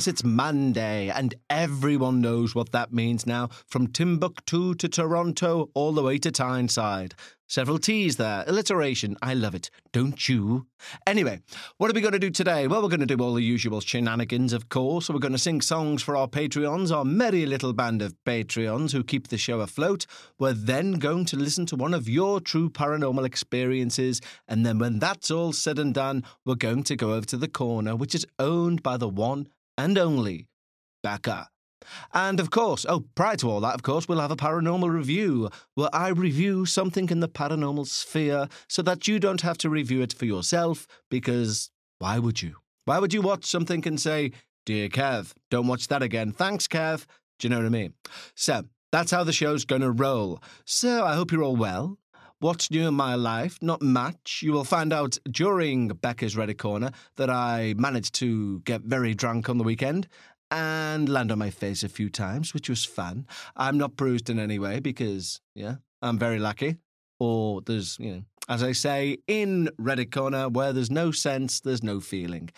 Yes, it's Monday, and everyone knows what that means now, from Timbuktu to Toronto, all the way to Tyneside. Several T's there. Alliteration. I love it. Don't you? Anyway, what are we going to do today? Well, we're going to do all the usual shenanigans, of course. We're going to sing songs for our Patreons, our merry little band of Patreons who keep the show afloat. We're then going to listen to one of your true paranormal experiences. And then when that's all said and done, we're going to go over to the corner, which is owned by the one and only Bekah. And of course, oh, prior to all that, of course, we'll have a paranormal review where I review something in the paranormal sphere so that you don't have to review it for yourself because why would you? Why would you watch something and say, Dear Kev, don't watch that again. Thanks, Kev. Do you know what I mean? So that's how the show's going to roll. So I hope you're all well. What's new in my life? Not much. You will find out during Bekah's Reddit Corner that I managed to get very drunk on the weekend and land on my face a few times, which was fun. I'm not bruised in any way because, yeah, I'm very lucky. Or there's, you know, as I say, in Reddit Corner, where there's no sense, there's no feeling.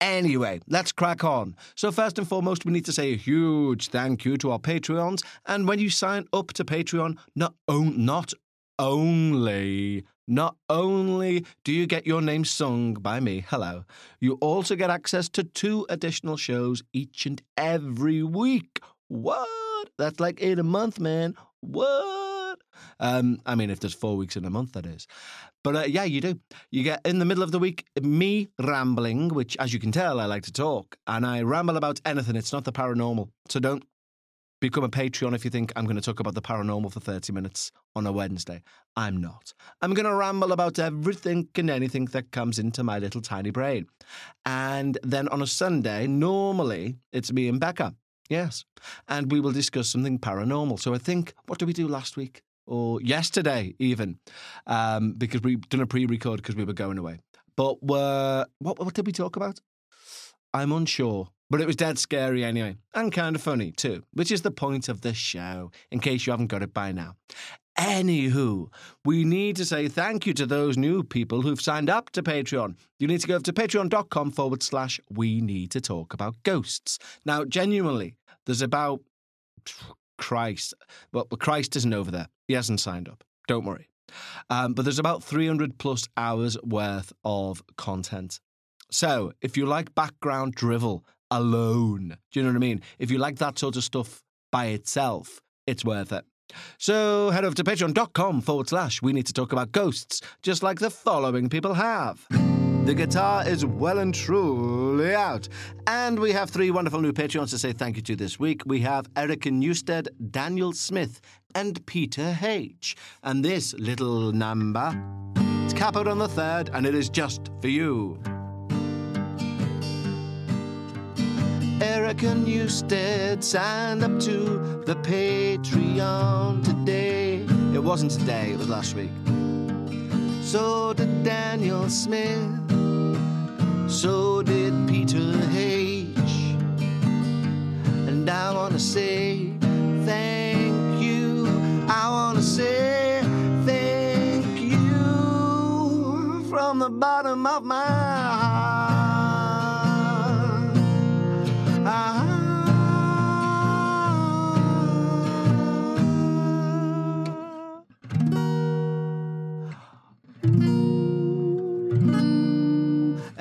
Anyway, let's crack on. So, first and foremost, we need to say a huge thank you to our Patreons. And when you sign up to Patreon, not, on, not only not only do you get your name sung by me, hello, you also get access to two additional shows each and every week. What? That's like eight a month, man. What? Um, I mean, if there's four weeks in a month, that is. But uh, yeah, you do. You get in the middle of the week me rambling, which, as you can tell, I like to talk, and I ramble about anything. It's not the paranormal, so don't Become a Patreon if you think I'm going to talk about the paranormal for 30 minutes on a Wednesday. I'm not. I'm going to ramble about everything and anything that comes into my little tiny brain. And then on a Sunday, normally it's me and Bekah. Yes. And we will discuss something paranormal. So I think, what did we do last week? Or yesterday, even, um, because we've done a pre record because we were going away. But what, what did we talk about? I'm unsure. But it was dead scary anyway, and kind of funny too, which is the point of the show, in case you haven't got it by now. Anywho, we need to say thank you to those new people who've signed up to Patreon. You need to go to patreon.com forward slash we need to talk about ghosts. Now, genuinely, there's about Christ. Well, Christ isn't over there. He hasn't signed up. Don't worry. Um, but there's about 300 plus hours worth of content. So if you like background drivel alone. Do you know what I mean? If you like that sort of stuff by itself, it's worth it. So head over to patreon.com forward slash we need to talk about ghosts, just like the following people have. The guitar is well and truly out. And we have three wonderful new Patreons to say thank you to this week. We have Erica Newstead, Daniel Smith, and Peter H. And this little number, it's capoed on the third, and it is just for you. Erica Newstead signed up to the Patreon today. It wasn't today, it was last week. So did Daniel Smith. So did Peter H. And I want to say thank you. I want to say thank you from the bottom of my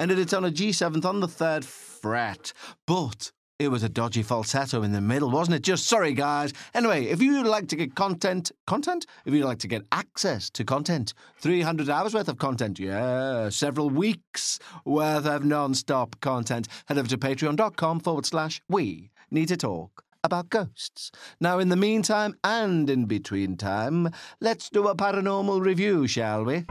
ended it on a G7th on the third fret. But it was a dodgy falsetto in the middle, wasn't it? Just sorry, guys. Anyway, if you'd like to get content, content? If you'd like to get access to content, 300 hours worth of content, yeah, several weeks worth of non stop content, head over to patreon.com forward slash we need to talk about ghosts. Now, in the meantime and in between time, let's do a paranormal review, shall we?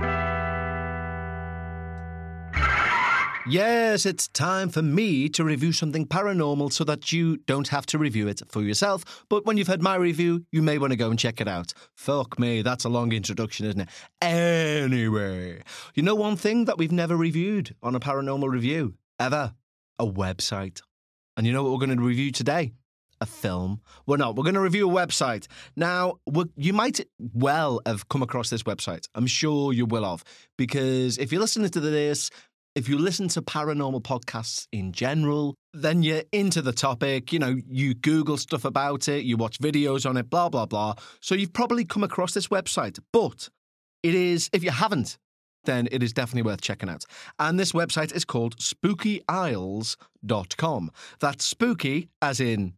Yes, it's time for me to review something paranormal so that you don't have to review it for yourself. But when you've heard my review, you may want to go and check it out. Fuck me, that's a long introduction, isn't it? Anyway, you know one thing that we've never reviewed on a paranormal review? Ever? A website. And you know what we're going to review today? a film. We're not. We're going to review a website. Now, you might well have come across this website. I'm sure you will have. Because if you're listening to this if you listen to paranormal podcasts in general, then you're into the topic. You know, you Google stuff about it, you watch videos on it, blah, blah, blah. So you've probably come across this website. But it is, if you haven't, then it is definitely worth checking out. And this website is called spookyisles.com. That's spooky as in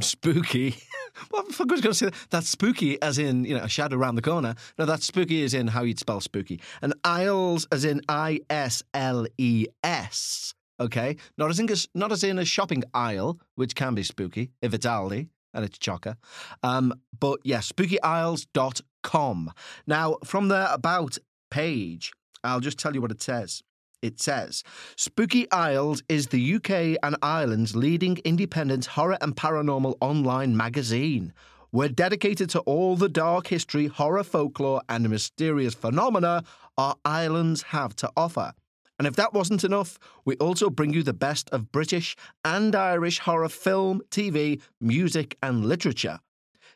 spooky. what the fuck was going to say that? That's spooky as in, you know, a shadow around the corner. No, that's spooky as in how you'd spell spooky. And Isles as in I S L E S. Okay? Not as in not as in a shopping aisle, which can be spooky if it's Aldi and it's chocker. Um, but yeah, spookyisles.com. Now, from the about page, I'll just tell you what it says. It says Spooky Isles is the UK and Ireland's leading independent horror and paranormal online magazine. We're dedicated to all the dark history, horror folklore, and mysterious phenomena our islands have to offer. And if that wasn't enough, we also bring you the best of British and Irish horror film, TV, music, and literature.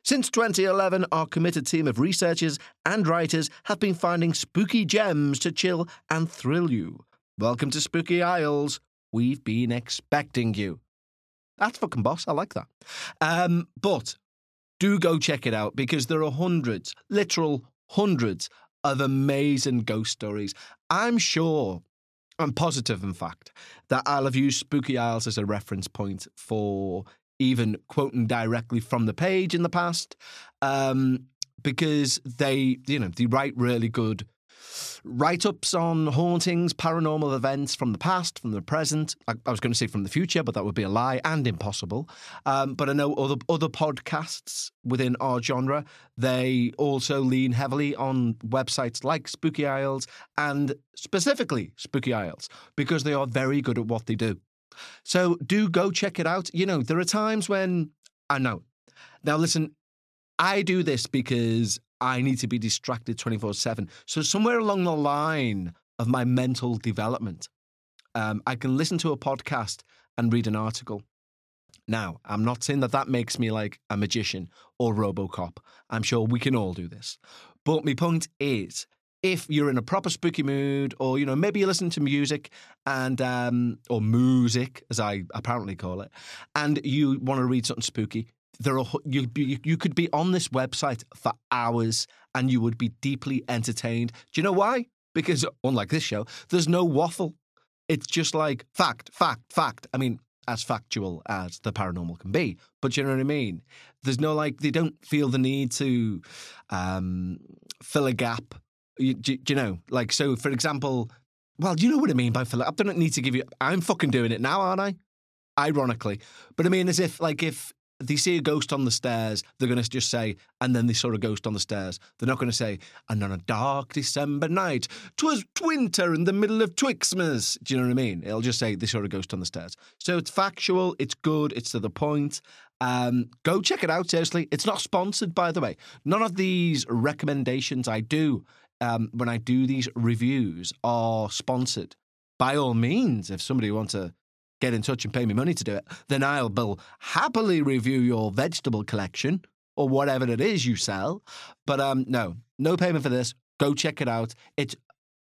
Since 2011, our committed team of researchers and writers have been finding spooky gems to chill and thrill you. Welcome to Spooky Isles. We've been expecting you. That's fucking boss. I like that. Um, but do go check it out because there are hundreds, literal hundreds of amazing ghost stories. I'm sure, I'm positive, in fact, that I'll have used Spooky Isles as a reference point for even quoting directly from the page in the past, um, because they, you know, they write really good write ups on hauntings, paranormal events from the past, from the present. I, I, was going to say from the future, but that would be a lie and impossible. Um, but I know other other podcasts within our genre, they also lean heavily on websites like Spooky Isles and specifically Spooky Isles because they are very good at what they do. So do go check it out. You know, there are times when I know. Now, listen, I do this because I need to be distracted 24 7. So, somewhere along the line of my mental development, um, I can listen to a podcast and read an article. Now, I'm not saying that that makes me like a magician or Robocop. I'm sure we can all do this. But my point is, if you're in a proper spooky mood, or you know maybe you listen to music and um, or music as I apparently call it, and you want to read something spooky, there are you you could be on this website for hours and you would be deeply entertained. Do you know why? Because unlike this show, there's no waffle. It's just like fact, fact, fact. I mean, as factual as the paranormal can be, but you know what I mean. There's no like they don't feel the need to um, fill a gap you, do, do, you know? Like, so for example, well, you know what I mean by fill I don't need to give you. I'm fucking doing it now, aren't I? Ironically, but I mean, as if like if they see a ghost on the stairs, they're going to just say, and then they saw a ghost on the stairs. They're not going to say, and on a dark December night, 'twas winter in the middle of Twixmas. Do you know what I mean? It'll just say they saw a ghost on the stairs. So it's factual, it's good, it's to the point. Um, go check it out, seriously. It's not sponsored, by the way. None of these recommendations I do um, when I do these reviews are sponsored. By all means, if somebody wants to get in touch and pay me money to do it, then I'll happily review your vegetable collection or whatever it is you sell. But um, no, no payment for this. Go check it out. It's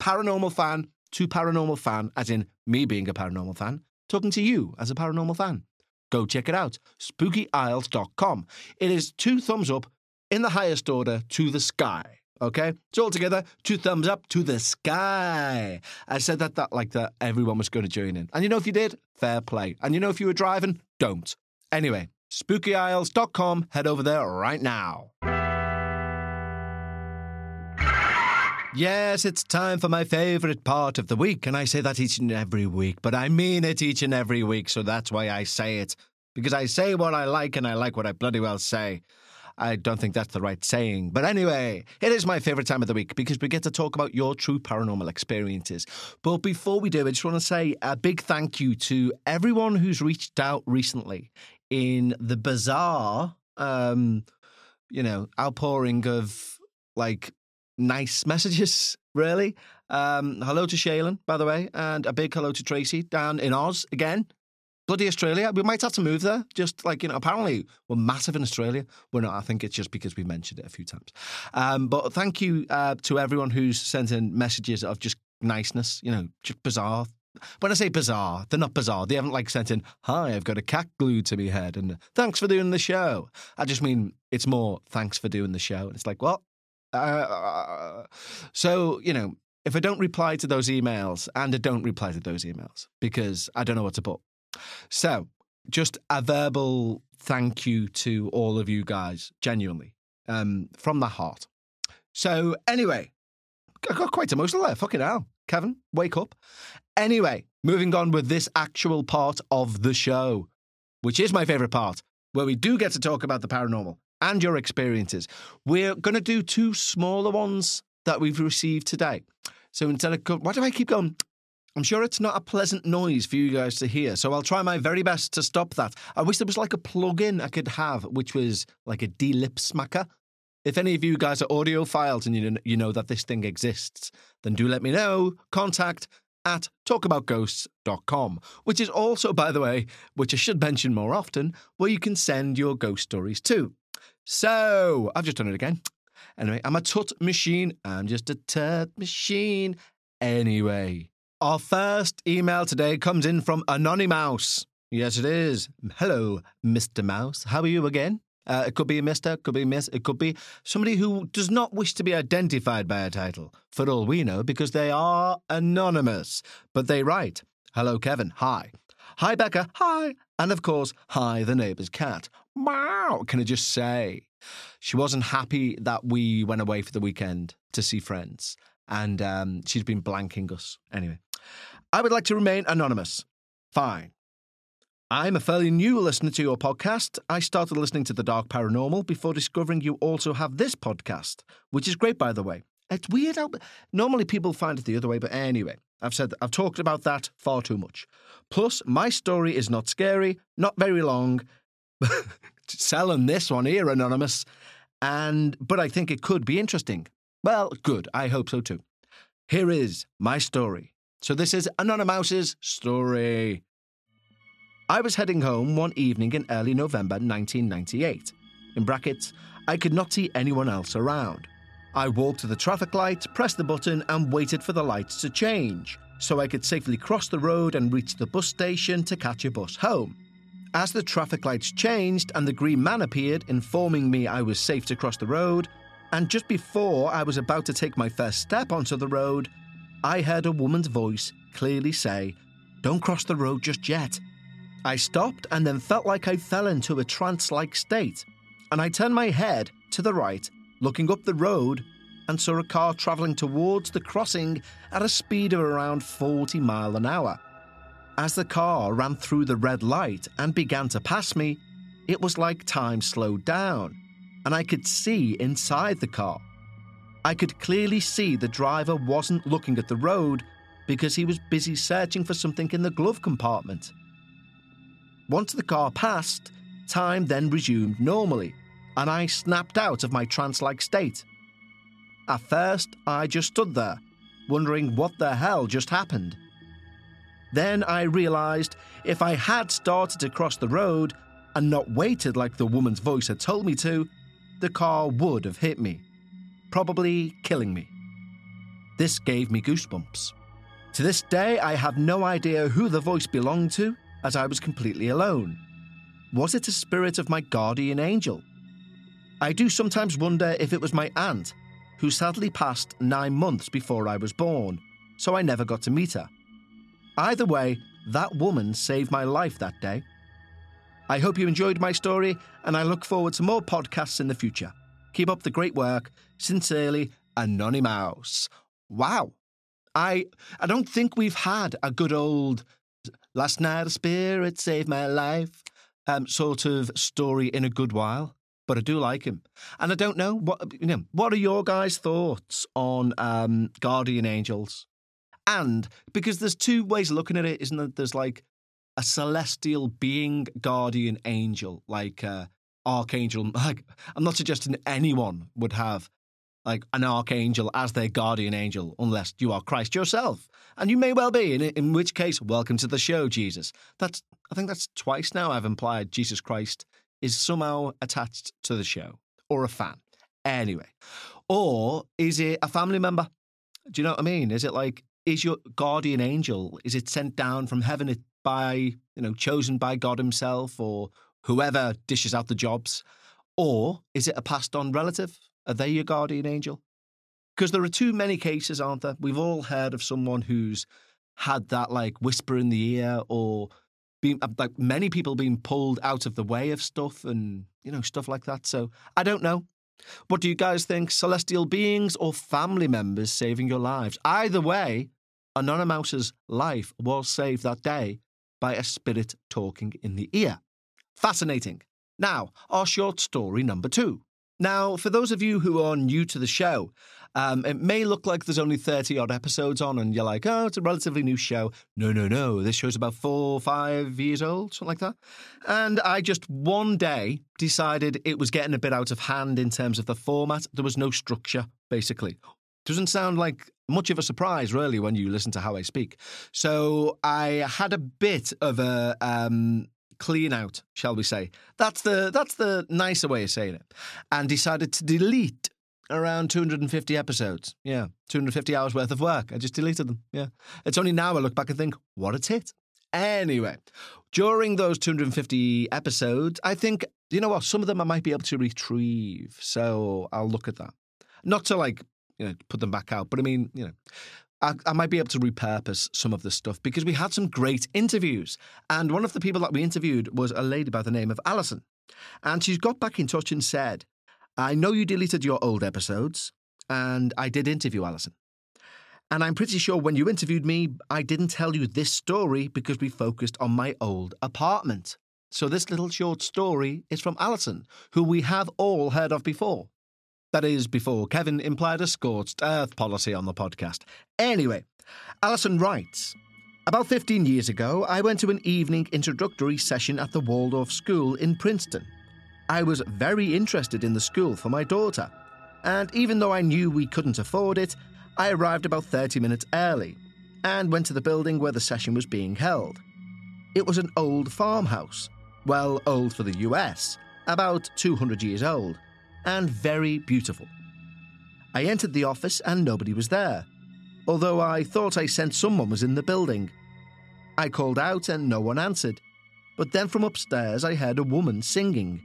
paranormal fan to paranormal fan, as in me being a paranormal fan, talking to you as a paranormal fan. Go check it out. SpookyIsles.com. It is two thumbs up in the highest order to the sky. Okay, so all together, two thumbs up to the sky. I said that that like that everyone was going to join in, and you know if you did, fair play. And you know if you were driving, don't. Anyway, spookyisles.com. Head over there right now. Yes, it's time for my favourite part of the week, and I say that each and every week, but I mean it each and every week, so that's why I say it. Because I say what I like, and I like what I bloody well say. I don't think that's the right saying. But anyway, it is my favourite time of the week because we get to talk about your true paranormal experiences. But before we do, I just want to say a big thank you to everyone who's reached out recently in the bizarre, um, you know, outpouring of like nice messages, really. Um, hello to Shaylin, by the way, and a big hello to Tracy down in Oz again bloody Australia. We might have to move there. Just like, you know, apparently we're massive in Australia. We're not. I think it's just because we've mentioned it a few times. Um, but thank you uh, to everyone who's sent in messages of just niceness, you know, just bizarre. When I say bizarre, they're not bizarre. They haven't like sent in, "Hi, I've got a cat glued to me head," and "Thanks for doing the show." I just mean it's more "Thanks for doing the show." And it's like, what? Uh, so you know, if I don't reply to those emails, and I don't reply to those emails because I don't know what to put. So just a verbal thank you to all of you guys, genuinely, um, from the heart. So anyway, I got quite emotional there. Fucking hell. Kevin, wake up. Anyway, moving on with this actual part of the show, which is my favourite part, where we do get to talk about the paranormal and your experiences. We're going to do two smaller ones that we've received today. So instead of, why do I keep going? I'm sure it's not a pleasant noise for you guys to hear, so I'll try my very best to stop that. I wish there was like a plug-in I could have, which was like a D-lip smacker. If any of you guys are audiophiles and you you know that this thing exists, then do let me know. Contact at talkaboutghosts.com, which is also, by the way, which I should mention more often, where you can send your ghost stories to. So, I've just done it again. Anyway, I'm a tut machine. I'm just a tut machine. Anyway, our first email today comes in from Anonymouse. Yes, it is. Hello, Mr. Mouse. How are you again? Uh, it could be a Mister, it could be Miss, it could be somebody who does not wish to be identified by a title, for all we know, because they are anonymous. But they write, Hello, Kevin. Hi. Hi, Bekah. Hi. And of course, hi, the neighbour's cat. Wow. Can I just say? She wasn't happy that we went away for the weekend to see friends, and um, she's been blanking us. Anyway, I would like to remain anonymous. Fine. I'm a fairly new listener to your podcast. I started listening to The Dark Paranormal before discovering you also have this podcast, which is great, by the way. It's weird how normally people find it the other way, but anyway, I've said I've talked about that far too much. Plus, my story is not scary, not very long. Selling this one here, anonymous, and but I think it could be interesting. Well, good. I hope so too. Here is my story. So this is Anonymouse's story. I was heading home one evening in early November 1998. In brackets, I could not see anyone else around. I walked to the traffic light, pressed the button, and waited for the lights to change so I could safely cross the road and reach the bus station to catch a bus home. As the traffic lights changed and the green man appeared, informing me I was safe to cross the road, and just before I was about to take my first step onto the road, I heard a woman's voice clearly say, Don't cross the road just yet. I stopped and then felt like I fell into a trance like state, and I turned my head to the right, looking up the road, and saw a car travelling towards the crossing at a speed of around 40 mile an hour. As the car ran through the red light and began to pass me, it was like time slowed down, and I could see inside the car. I could clearly see the driver wasn't looking at the road because he was busy searching for something in the glove compartment. Once the car passed, time then resumed normally, and I snapped out of my trance like state. At first, I just stood there, wondering what the hell just happened. Then I realised if I had started to cross the road and not waited like the woman's voice had told me to, the car would have hit me, probably killing me. This gave me goosebumps. To this day, I have no idea who the voice belonged to as I was completely alone. Was it a spirit of my guardian angel? I do sometimes wonder if it was my aunt, who sadly passed nine months before I was born, so I never got to meet her. Either way, that woman saved my life that day. I hope you enjoyed my story, and I look forward to more podcasts in the future. Keep up the great work. Sincerely, Anonymous. Wow. I I don't think we've had a good old Last night a spirit saved my life. Um, sort of story in a good while, but I do like him. And I don't know what you know. What are your guys' thoughts on um, guardian angels? And because there's two ways of looking at it, isn't there? There's like a celestial being guardian angel, like uh, archangel. Like I'm not suggesting anyone would have like an archangel as their guardian angel, unless you are Christ yourself. And you may well be, in, in which case, welcome to the show, Jesus. That's I think that's twice now I've implied Jesus Christ is somehow attached to the show or a fan. Anyway. Or is it a family member? Do you know what I mean? Is it like is your guardian angel? Is it sent down from heaven by, you know, chosen by God himself or whoever dishes out the jobs? Or is it a passed on relative? Are they your guardian angel? Because there are too many cases, aren't there? We've all heard of someone who's had that like whisper in the ear or being uh, like many people being pulled out of the way of stuff and, you know, stuff like that. So I don't know. What do you guys think? Celestial beings or family members saving your lives? Either way, Anonymouse's life was saved that day by a spirit talking in the ear. Fascinating. Now, our short story number two. Now, for those of you who are new to the show, um, it may look like there's only 30 odd episodes on, and you're like, oh, it's a relatively new show. No, no, no. This show's about four, five years old, something like that. And I just one day decided it was getting a bit out of hand in terms of the format. There was no structure, basically. Doesn't sound like much of a surprise, really, when you listen to how I speak. So I had a bit of a um, clean out, shall we say? That's the that's the nicer way of saying it. And decided to delete around 250 episodes. Yeah, 250 hours worth of work. I just deleted them. Yeah. It's only now I look back and think, what a tit. Anyway, during those 250 episodes, I think, you know what, some of them I might be able to retrieve. So I'll look at that. Not to like, you know, put them back out, but I mean, you know, I, I, might be able to repurpose some of this stuff because we had some great interviews. And one of the people that we interviewed was a lady by the name of Alison. And she's got back in touch and said, I know you deleted your old episodes, and I did interview Alison. And I'm pretty sure when you interviewed me, I didn't tell you this story because we focused on my old apartment. So this little short story is from Alison, who we have all heard of before. That is, before Kevin implied a scorched earth policy on the podcast. Anyway, Alison writes About 15 years ago, I went to an evening introductory session at the Waldorf School in Princeton. I was very interested in the school for my daughter, and even though I knew we couldn't afford it, I arrived about 30 minutes early and went to the building where the session was being held. It was an old farmhouse, well, old for the US, about 200 years old, and very beautiful. I entered the office and nobody was there, although I thought I sensed someone was in the building. I called out and no one answered, but then from upstairs I heard a woman singing.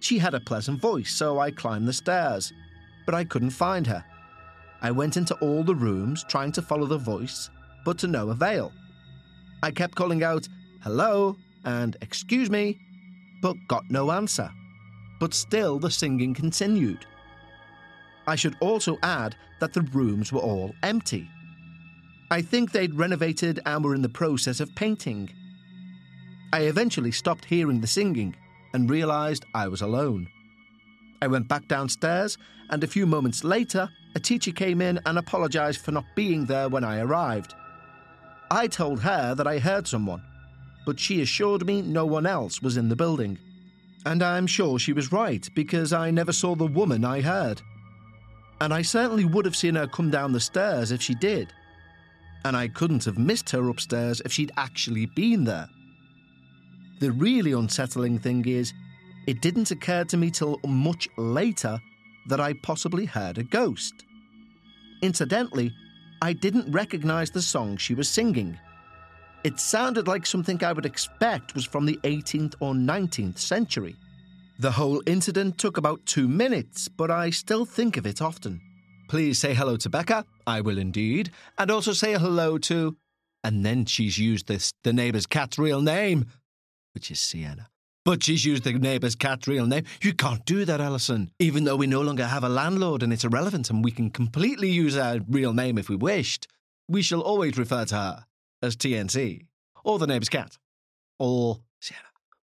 She had a pleasant voice, so I climbed the stairs, but I couldn't find her. I went into all the rooms trying to follow the voice, but to no avail. I kept calling out, hello, and excuse me, but got no answer. But still the singing continued. I should also add that the rooms were all empty. I think they'd renovated and were in the process of painting. I eventually stopped hearing the singing and realised I was alone. I went back downstairs, and a few moments later, a teacher came in and apologised for not being there when I arrived. I told her that I heard someone, but she assured me no one else was in the building. And I'm sure she was right because I never saw the woman I heard. And I certainly would have seen her come down the stairs if she did. And I couldn't have missed her upstairs if she'd actually been there. The really unsettling thing is, it didn't occur to me till much later that I possibly heard a ghost. Incidentally, I didn't recognise the song she was singing. It sounded like something I would expect was from the 18th or 19th century. The whole incident took about two minutes, but I still think of it often. Please say hello to Bekah. I will indeed. And also say hello to. And then she's used this the neighbour's cat's real name which is Sienna. But she's used the neighbour's cat's real name. You can't do that, Alison. Even though we no longer have a landlord and it's irrelevant and we can completely use our real name if we wished, we shall always refer to her as TNC or the neighbour's cat or.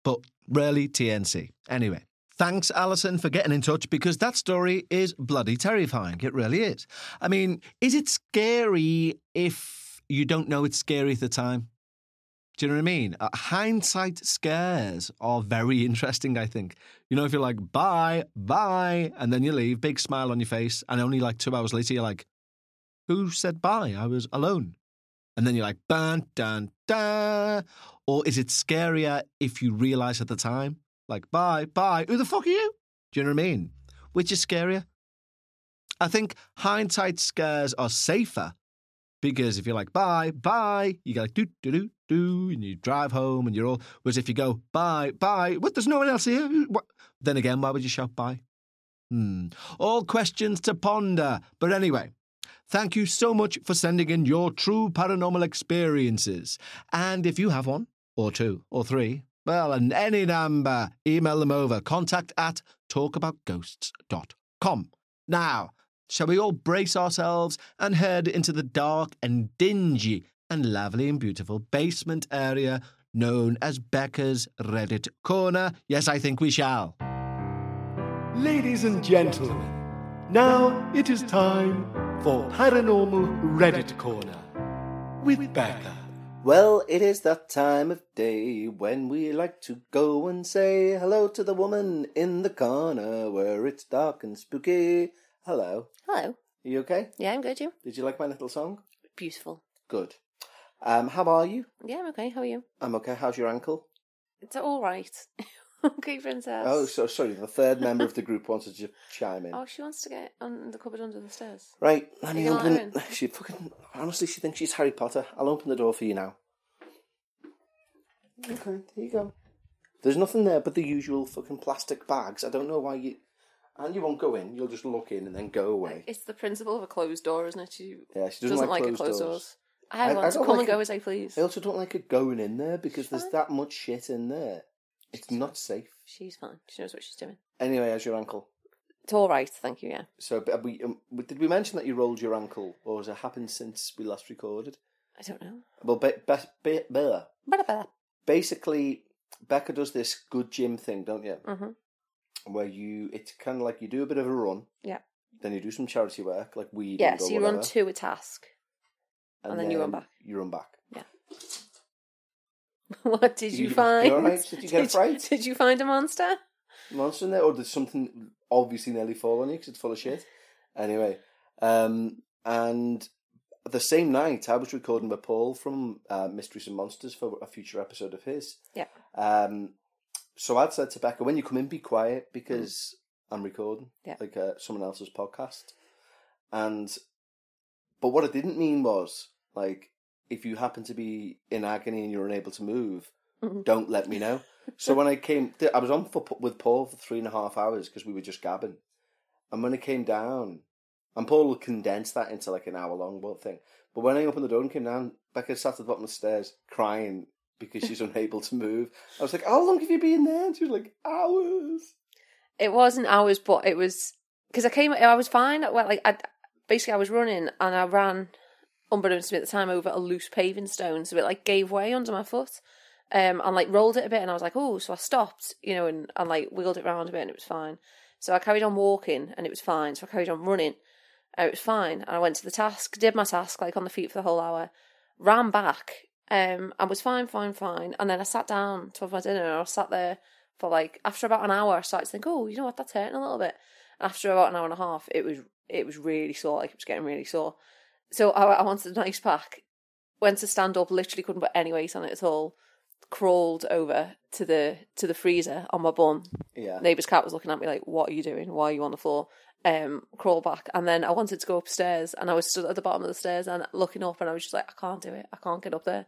But rarely TNC. Anyway, thanks, Alison, for getting in touch because that story is bloody terrifying. It really is. I mean, is it scary if you don't know it's scary at the time? Do you know what I mean? Uh, hindsight scares are very interesting, I think. You know, if you're like, bye, bye, and then you leave, big smile on your face, and only like two hours later, you're like, who said bye? I was alone. And then you're like, dun, dun, dun. Or is it scarier if you realize at the time, like, bye, bye, who the fuck are you? Do you know what I mean? Which is scarier? I think hindsight scares are safer Because if you're like, bye, bye, you go like, do, do, do, do, and you drive home and you're all. Whereas if you go, bye, bye, what, there's no one else here. What? Then again, why would you shout bye? Hmm. All questions to ponder. But anyway, thank you so much for sending in your true paranormal experiences. And if you have one, or two, or three, well, and any number, email them over. Contact at talkaboutghosts.com. Now, shall we all brace ourselves and head into the dark and dingy and lovely and beautiful basement area known as Bekah's Reddit Corner? Yes, I think we shall. Ladies and gentlemen, now it is time for Paranormal Reddit Corner with Bekah. Well, it is that time of day when we like to go and say hello to the woman in the corner where it's dark and spooky. Hello. Hello. Are you okay? Yeah, I'm good. You? Did you like my little song? Beautiful. Good. Um, how are you? Yeah, I'm okay. How are you? I'm okay. How's your ankle? It's all right. okay, princess. Oh, so sorry. The third member of the group wanted to chime in. Oh, she wants to get on the cupboard under the stairs. Right, let me You gonna open. She fucking honestly, she thinks she's Harry Potter. I'll open the door for you now. Okay, there you go. There's nothing there but the usual fucking plastic bags. I don't know why you. And you won't go in. You'll just look in and then go away. It's the principle of a closed door, isn't it? She Yeah, she doesn't, doesn't, like, like, closed a closed doors. doors. I have I- I one, so come like and go it. as I please. I also don't like it going in there because there's fine. that much shit in there. It's not safe. She's fine. She knows what she's doing. Anyway, how's your ankle? It's all right, thank you. Yeah. So, but we um, did we mention that you rolled your ankle, or has it happened since we last recorded? I don't know. Well, be, be, be, Blah, basically, Bekah does this good gym thing, don't you? Mm-hmm. Where you, it's kind of like you do a bit of a run, Yeah. then you do some charity work, like weeding Yeah. or So you whatever, run to a task. and then you run back. You run back. what did you, You- find? you all right? Did you get a fright? Did you find a monster? monster in there, or did something obviously nearly fall on you because it's full of shit? Anyway, um, and the same night I was recording with Paul from uh, Mysteries and Monsters for a future episode of his. Yeah. Um, so I'd said to Bekah, when you come in, be quiet because I'm recording, Yeah. like uh, someone else's podcast. And, but what I didn't mean was like, if you happen to be in agony and you're unable to move, Mhm. don't let me know. So when I came, I was on for, with Paul for three and a half hours because we were just gabbing. And when I came down, and Paul condensed that into like an hour long thing. But when I opened the door and came down, Bekah sat at the bottom of the stairs crying because she's unable to move. I was like, "How long have you been there?" And she was like, "Hours." It wasn't hours, but it was because I came. I was fine. Well, like I basically I was running and I ran, unbeknownst to me at the time, over a loose paving stone, so it like gave way under my foot, um, and like rolled it a bit, and I was like, oh, so I stopped, you know, and and like wiggled it around a bit, and it was fine. So I carried on walking, and it was fine. So I carried on running, and it was fine. And I went to the task, did my task like on the feet for the whole hour, ran back, um, and was fine, fine, fine. And then I sat down to have my dinner, and I sat there for like after about an hour, I started to think, oh, you know what, that's hurting a little bit. And after about an hour and a half, it was it was really sore, like it was getting really sore. So I, I wanted a nice pack. Went to stand up, literally couldn't put any weight on it at all. Crawled over to the to the freezer on my bum. Yeah. Neighbour's cat was looking at me like, "What are you doing? Why are you on the floor?" Um, crawl back, and then I wanted to go upstairs, and I was stood at the bottom of the stairs and looking up, and I was just like, "I can't do it. I can't get up there."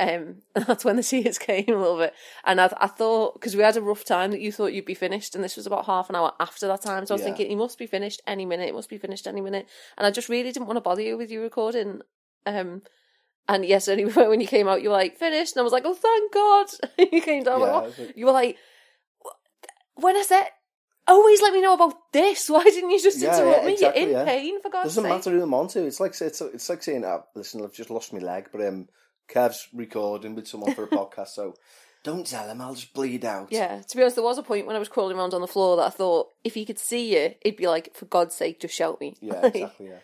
Um, that's when the tears came a little bit. And I, I thought because we had a rough time that you thought you'd be finished, and this was about half an hour after that time. So I was Yeah. thinking you must be finished any minute. It must be finished any minute. And I just really didn't want to bother you with you recording. Um, and yes, anyway, when you came out, you were like finished, and I was like, oh, thank God. you came down. Yeah, like, I what? was like- You were like, when I said. Always let me know about this. Why didn't you just Yeah, interrupt yeah, me? exactly, You're in yeah. pain, for God's sake. Doesn't matter who I'm on to. It's like it's it's like saying, oh, "Listen, I've just lost my leg, but um, Kev's recording with someone for a podcast, so don't tell him. I'll just bleed out." Yeah, to be honest, there was a point when I was crawling around on the floor that I thought if he could see you, he'd be like, "For God's sake, just shout me." Yeah, exactly. Yeah,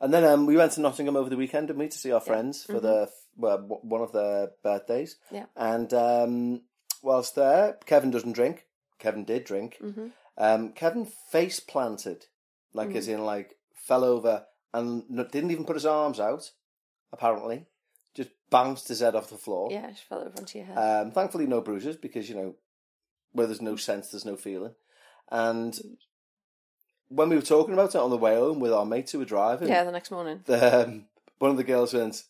and then um, we went to Nottingham over the weekend, didn't we, to see our friends Mm-hmm. for the well, one of their birthdays. Yeah. and um, whilst there, Kevin doesn't drink. Kevin did drink. Mm-hmm. Um, Kevin face planted, like as in like fell over and didn't even put his arms out. Apparently, bounced his head off the floor. Yeah, she fell over onto your head. Um, thankfully, no bruises because you know where there's no sense, there's no feeling. And when we were talking about it on the way home with our mates who were driving, yeah, the next morning. the, um, one of the girls went,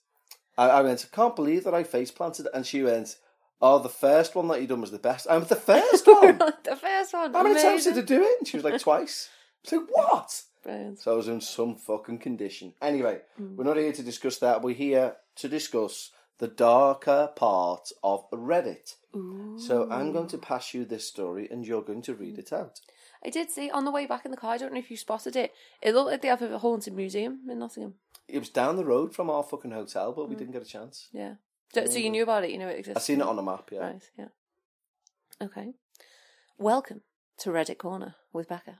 I, I went, I can't believe that I face planted. And she went, Oh, the first one that you done was the best. I'm the first one. the first one. How many times did I do it? And she was like, Twice. I was like, What? Brilliant. So I was in some fucking condition. Anyway, Hmm. we're not here to discuss that. We're here to discuss the darker part of Reddit. So I'm going to pass you this story and you're going to read hmm. it out. I did see on the way back in the car. I don't know if you spotted it. It looked like they have a haunted museum in Nottingham. It was down the road from our fucking hotel, but we hmm. didn't get a chance. Yeah. So, so you knew about it. You know it existed. I've seen it on the map, yeah. Right. Yeah. Okay. Welcome to Reddit Corner with Bekah.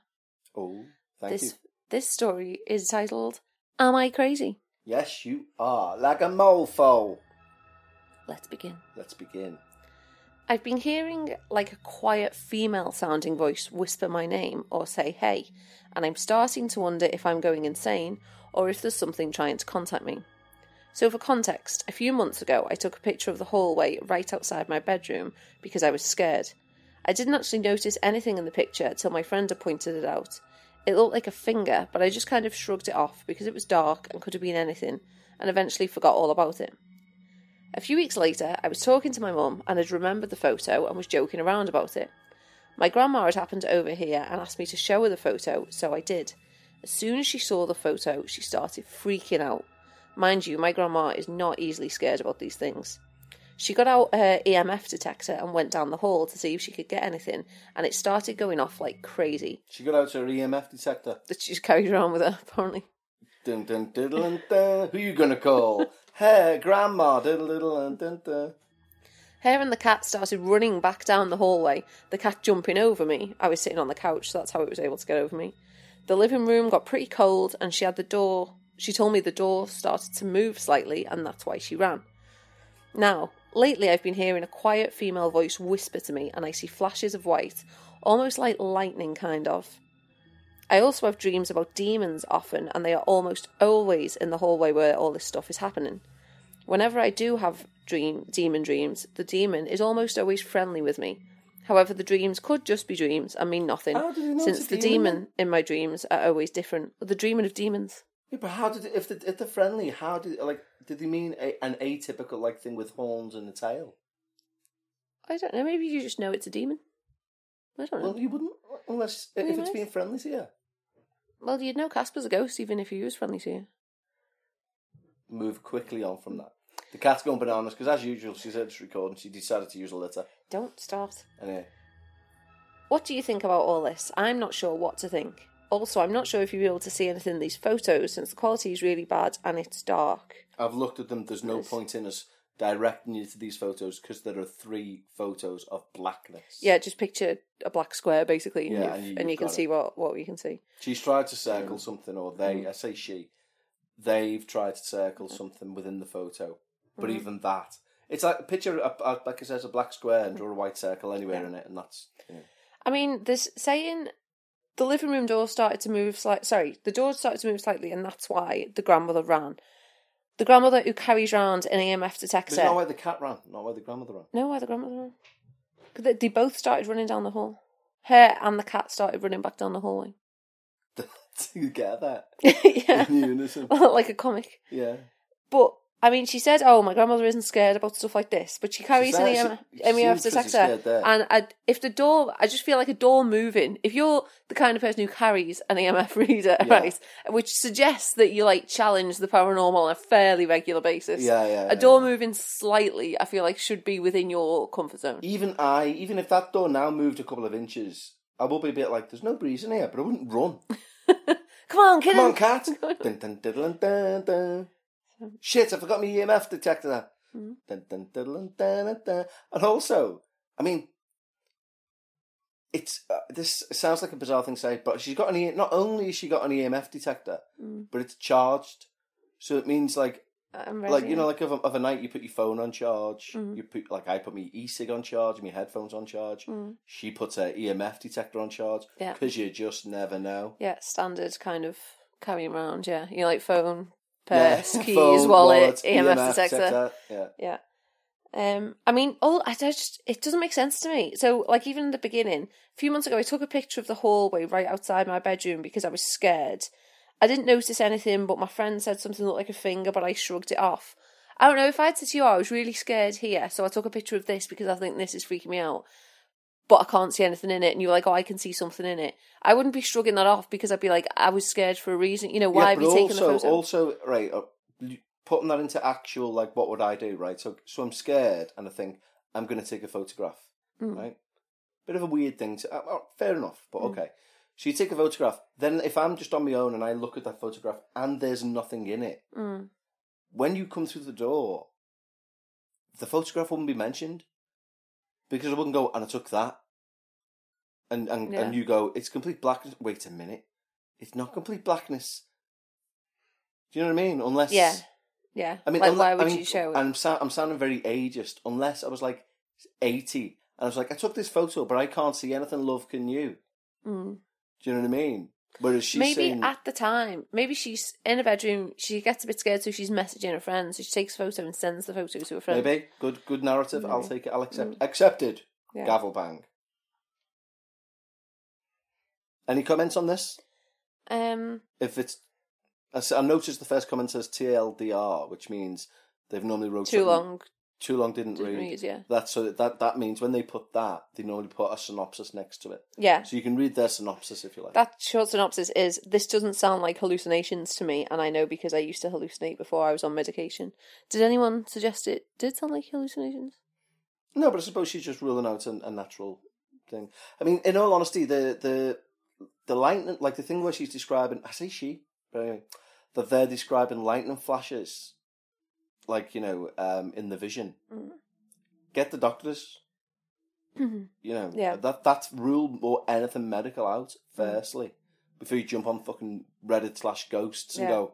Oh, thank this you. this story is titled "Am I Crazy?" Yes, you are. Like a mofo. Let's begin. Let's begin. I've been hearing like a quiet female sounding voice whisper my name or say hey, and I'm starting to wonder if I'm going insane or if there's something trying to contact me. So, for context, a few months ago I took a picture of the hallway right outside my bedroom because I was scared. I didn't actually notice anything in the picture till my friend had pointed it out. It looked like a finger, but I just kind of shrugged it off because it was dark and could have been anything, and eventually forgot all about it. A few weeks later, I was talking to my mum and had remembered the photo and was joking around about it. My grandma had happened over here and asked me to show her the photo, so I did. As soon as she saw the photo, she started freaking out. Mind you, my grandma is not easily scared about these things. She got out her EMF detector and went down the hall to see if she could get anything, and it started going off like crazy. She got out her EMF detector. That she's carried around with her, apparently. Dun dun diddle dun dun. Who you gonna call? hey, grandma. Diddle diddle dun dun dun. Her and the cat started running back down the hallway, the cat jumping over me. I was sitting on the couch, so that's how it was able to get over me. The living room got pretty cold, and she had the door. She told me the door started to move slightly, and that's why she ran. Now, lately I've been hearing a quiet female voice whisper to me, and I see flashes of white, almost like lightning, kind of. I also have dreams about demons often, and they are almost always in the hallway where all this stuff is happening. Whenever I do have dream demon dreams, the demon is almost always friendly with me. However, the dreams could just be dreams and mean nothing, How did he know since the demon, demon in my dreams are always different. The demon of demons. Yeah, but how did if, the, if they're friendly? How did like did they mean a, an atypical like thing with horns and a tail? I don't know. Maybe you just know it's a demon. I don't know. Well, you wouldn't unless if it's being friendly to you. Well, you'd know Casper's a ghost even if he was friendly to you. Move quickly on from that. The cat's going bananas because, as usual, she's at this recording. She decided to use a litter. Don't start. Anyway, What do you think about all this? I'm not sure what to think. Also, I'm not sure if you'll be able to see anything in these photos since the quality is really bad and it's dark. I've looked at them. There's no Yes. point in us directing you to these photos because there are three photos of blackness. Yeah, just picture a black square basically, and, Yeah, you've- and you- and you can got see what what you can see. She's tried to circle Mm. something, or they, I say she, they've tried to circle something within the photo. But Mm-hmm. even that, it's like picture, a, a, like it says, a black square and draw a white circle anywhere in it, and that's. You know. I mean, this saying the living room door started to move slightly. Sorry, the door started to move slightly, and that's why the grandmother ran. The grandmother who carries around an EMF detector. There's not why the cat ran, not why the grandmother ran. No, why the grandmother ran? They, they both started running down the hall. Her and the cat started running back down the hallway. you get that yeah, in unison. like a comic. Yeah. But I mean, she said, "Oh, my grandmother isn't scared about stuff like this," but she carries an EMF, she- she EMF detector. And I, if the door, I just feel like a door moving. If you're the kind of person who carries an EMF reader, Yeah. right, which suggests that you like challenge the paranormal on a fairly regular basis, Yeah, yeah. a yeah. door moving slightly, I feel like should be within your comfort zone. Even I, even if that door now moved a couple of inches, I will be a bit like, there's no breeze in here, but I wouldn't run. Come on, kid. Come on, cat. dun, dun, dun, Shit, I forgot my EMF detector. Mm-hmm. Dun, dun, dun. And also, I mean, it's uh, this sounds like a bizarre thing to say, but she's got an E. Not only has she got an EMF detector, Mm. but it's charged, so it means like like you know like of a, of a night you put your phone on charge Mm. you put like i put my e-cig on charge and my headphones on charge Mm. she puts her emf detector on charge Yeah. because you just never know yeah, standard kind of carrying around. Yeah, you know, like phone, Yeah. keys, Phone, wallet, wallet, EMF, detector. yeah Yeah. Um, I mean, all I just it doesn't make sense to me. So, like, even in the beginning, a few months ago, I took a picture of the hallway right outside my bedroom because I was scared, I didn't notice anything, but my friend said something looked like a finger, but I shrugged it off. I don't know if I'd said to you, I was really scared here, so I took a picture of this because I think this is freaking me out. But I can't see anything in it, and you were like, "Oh, I can see something in it." I wouldn't be shrugging that off because I'd be like, "I was scared for a reason." You know, why yeah, have you taken also, the photo? Also, right, uh, putting that into actual, like, what would I do, right? So, so I'm scared, and I think I'm going to take a photograph, Mm. right? Bit of a weird thing to. Uh, well, fair enough, but Mm. okay. So you take a photograph. Then, if I'm just on my own and I look at that photograph and there's nothing in it, Mm. when you come through the door, the photograph wouldn't be mentioned because I wouldn't go and I took that, and and Yeah. and you go, it's complete blackness. Wait a minute, it's not complete blackness. Do you know what I mean? Unless Yeah, yeah. I mean, like, unle- why would I mean, you show it? I'm sa- I'm sounding very ageist. Unless I was like eighty and I was like, I took this photo, but I can't see anything. Love, can you? Mm. Do you know what I mean? Whereas she's maybe saying, at the time, maybe she's in a bedroom. She gets a bit scared, so she's messaging her friend. So she takes a photo and sends the photo to her friend. maybe good good narrative. I'll take it. I'll accept. Accepted. Yeah. Gavel bang. Any comments on this? Um, If it's, I s- I noticed the first comment says TLDR, which means they've normally wrote too something- long. Too long didn't, Didn't read. read, yeah. That's so that that means when they put that, they normally put a synopsis next to it. Yeah. So you can read their synopsis if you like. That short synopsis is this doesn't sound like hallucinations to me, and I know because I used to hallucinate before I was on medication. Did anyone suggest it did sound like hallucinations? No, but I suppose she's just ruling out a, a natural thing. I mean, in all honesty, the the the lightning, like the thing where she's describing, I say she, but anyway, that they're describing lightning flashes, like you know, um, in the vision. Mm. Get the doctors. You know, Yeah. that that's rule or anything medical out firstly before you jump on fucking Reddit slash ghosts and Yeah. go,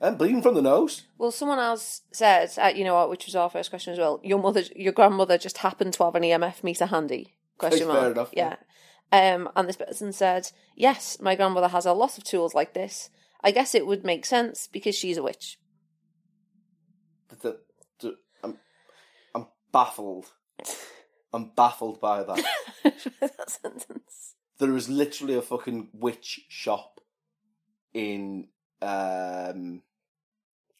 I'm bleeding from the nose. Well, someone else said, uh, you know what, which was our first question as well. Your mother, your grandmother, just happened to have an EMF meter handy? Question Fair mark. enough, Yeah. Um, and this person said, yes, my grandmother has a lot of tools like this. I guess it would make sense because she's a witch. I'm, I'm baffled. I'm baffled by that. that sentence. there is literally a fucking witch shop in um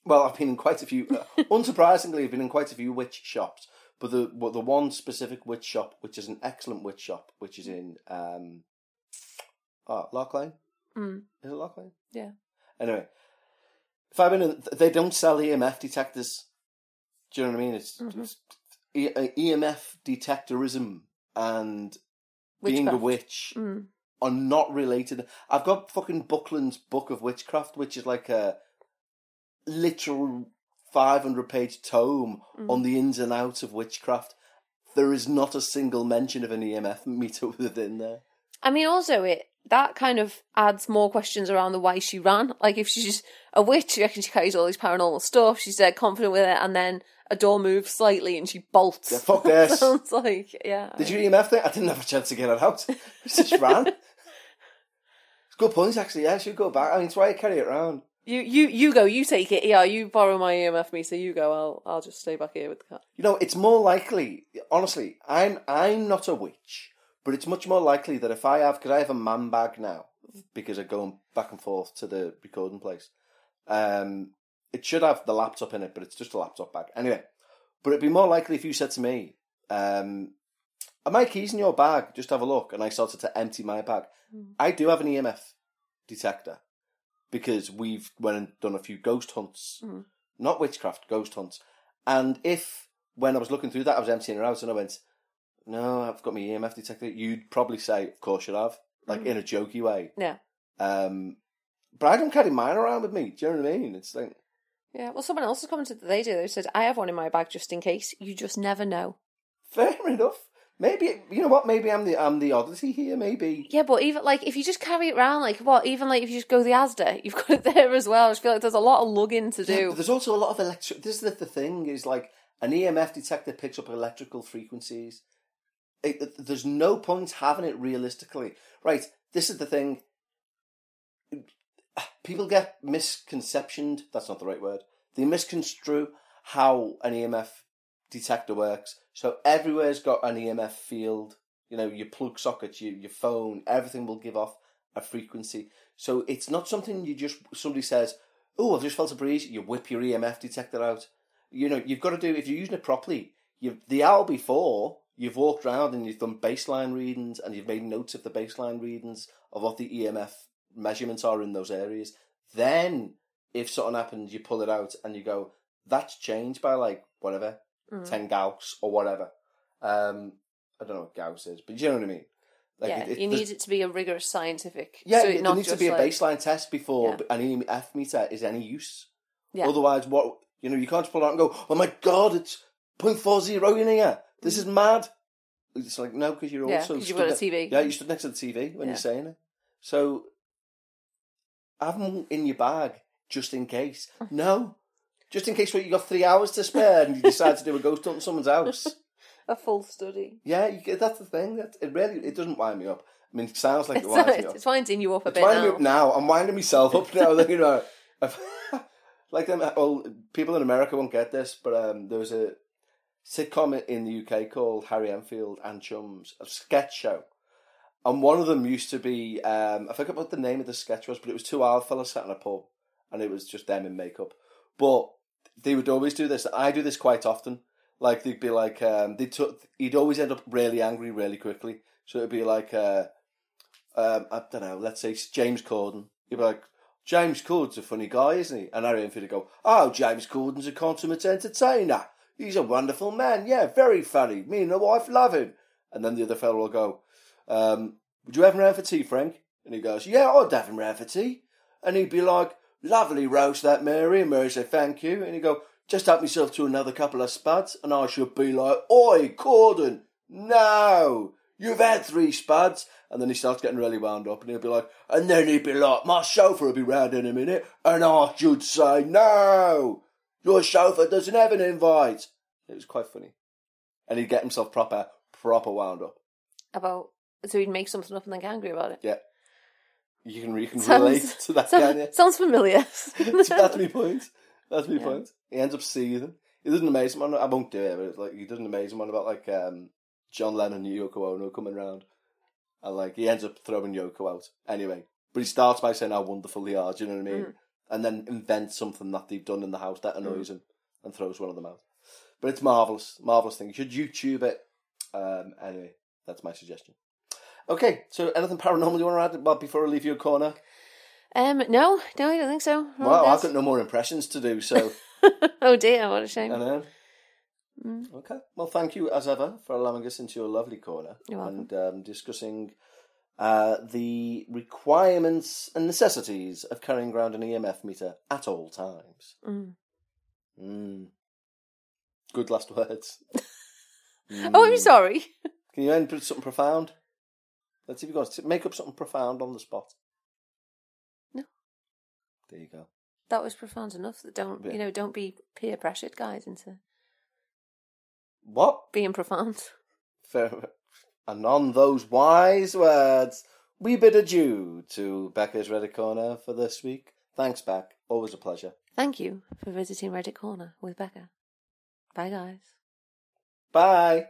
well i've been in quite a few uh, unsurprisingly i've been in quite a few witch shops but the but the one specific witch shop which is an excellent witch shop which is in um oh lock lane Mm. is it lock lane Yeah. anyway if i've been in they don't sell emf detectors do you know what i mean it's, Mhm. it's e- uh, emf detectorism and being a witch Mm. are not related. I've got fucking Buckland's Book of Witchcraft, which is like a literal 500 page tome Mm. on the ins and outs of witchcraft. There is not a single mention of an EMF meter within there. I mean, also it that kind of adds more questions around the why she ran. Like, if she's a witch, you reckon she carries all this paranormal stuff. She's dead confident with it, and then a door moves slightly and she bolts. Yeah, fuck this. Sounds like yeah. Did you EMF thing? I didn't have a chance to get it out. It just ran. It's good points, actually. Yeah, I should go back. I mean, it's why I carry it around. You you you go. You take it. Yeah, you borrow my EMF meter. You go. I'll I'll just stay back here with the cat. You know, it's more likely. Honestly, I'm I'm not a witch, but it's much more likely that if I have, because I have a man bag now, because I'm going back and forth to the recording place. Um, it should have the laptop in it, but it's just a laptop bag. Anyway, but it'd be more likely if you said to me, um, "Are my keys in your bag?" Just have a look, and I started to empty my bag. I do have an EMF detector because we've went and done a few ghost hunts, not witchcraft, ghost hunts. And if when I was looking through that, I was emptying it out, and I went, "No, I've got my EMF detector," you'd probably say, "Of course you have," like in a jokey way. Yeah. Um, but I don't carry mine around with me. Do you know what I mean? It's like Yeah. Well, someone else has commented that they do. They said I have one in my bag just in case. You just never know. fair enough. Maybe you know what? Maybe I'm the I'm the oddity here. Maybe Yeah, but even like if you just carry it around, like what? Even like if you just go the Asda, you've got it there as well. I just feel like there's a lot of lugging to do. but there's also a lot of electric. This is the, the thing is like an EMF detector picks up electrical frequencies. It, it- there's no point having it realistically. Right. This is the thing. People get misconceptioned. That's not the right word. They misconstrue how an EMF detector works. So everywhere's got an EMF field. You know, your plug sockets, your, your phone, everything will give off a frequency. So it's not something you just somebody says, "Oh, I've just felt a breeze." You whip your EMF detector out. You know, you've got to do if you're using it properly. You've the hour before you've walked around and you've done baseline readings and you've made notes of the baseline readings of what the EMF measurements are in those areas. Then, if something happens, you pull it out and you go, "That's changed by like whatever, Mm. ten Gauss or whatever." Um, I don't know what Gauss is, but you know what I mean. yeah, it- it- you need it to be a rigorous scientific. yeah, so there not needs to be a like, baseline test before Yeah. an EMF meter is any use. Yeah. Otherwise, what you know, you can't just pull it out and go, "Oh my god, it's 0.40 in here. This is mad." It's like no, because you're Yeah, also you've stood got a ne- TV. Yeah, you stood next to the TV when Yeah. you're saying it. So have them in your bag just in case. No, just in case you got three hours to spare and you decide to do a ghost hunt in someone's house. a full study. Yeah, you get, that's the thing. That it really it doesn't wind me up. I mean, it sounds like it It's, winds me up. it's winding you up a It's bit winding me now. up now. I'm winding myself up now. Like, you know, like them. Well, people in America won't get this, but um, there was a sitcom in the UK called Harry Enfield and Chums, a sketch show, and one of them used to be. Um, I forget what the name of the sketch was, but it was two old fellas sat in a pub, and it was just them in makeup. But they would always do this. I do this quite often. Like they'd be like, um, they took. He'd always end up really angry really quickly. So it'd be like. Uh, um, I don't know, let's say James Corden. You'd be like, James Corden's a funny guy, isn't he? And Harry Enfield would go, Oh, James Corden's a consummate entertainer. He's a wonderful man. Yeah, very funny. Me and the wife love him. And then the other fellow will go, um, Would you have him round for tea, Frank? And he goes, Yeah, I'd have him round for tea. And he'd be like, Lovely roast that, Mary. And Mary said, Thank you. And he'd go, Just help yourself to another couple of spuds. And I should be like, Oi, Corden, no. You've had three spuds. And then he starts getting really wound up and he'll be like, and then he'd be like, my chauffeur will be round in a minute. And I should say, no, your chauffeur doesn't have an invite. It was quite funny. And he'd get himself proper, proper wound up. About so he'd make something up and then get angry about it. Yeah. You can, you can Sounds- relate to that, So- can you? Sounds familiar. That's my point. That's my Yeah. point. He ends up seething. He doesn't amaze him on, I won't do it, but it's like, he does an amazing one about like, um, John Lennon and Yoko Ono coming round. And like, he ends up throwing Yoko out. Anyway. But he starts by saying how wonderful they are, do you know what I mean? Mm. And then invents something that they've done in the house that annoys him and throws one of them out. But it's marvellous. Marvellous thing. You should YouTube it. Um, anyway, that's my suggestion. Okay, so anything paranormal you want to add well, before I leave your corner? Um, no, no, I don't think so. Well, I've got no more impressions to do, so. oh dear, what a shame. I know. Mm. Okay. Well, thank you as ever for allowing us into your lovely corner and um, discussing uh, the requirements and necessities of carrying around an EMF meter at all times. Mm. Mm. Good last words. Oh, I'm Mm. sorry. Can you end with something profound? Let's see if you got make up something profound on the spot. No. There you go. That was profound enough. That don't Yeah. you know? Don't be peer pressured, guys, into What? being profound. Fair. And on those wise words, we bid adieu to Bekah's Reddit Corner for this week. Thanks, Bek. Always a pleasure. Thank you for visiting Reddit Corner with Becca. Bye, guys. Bye.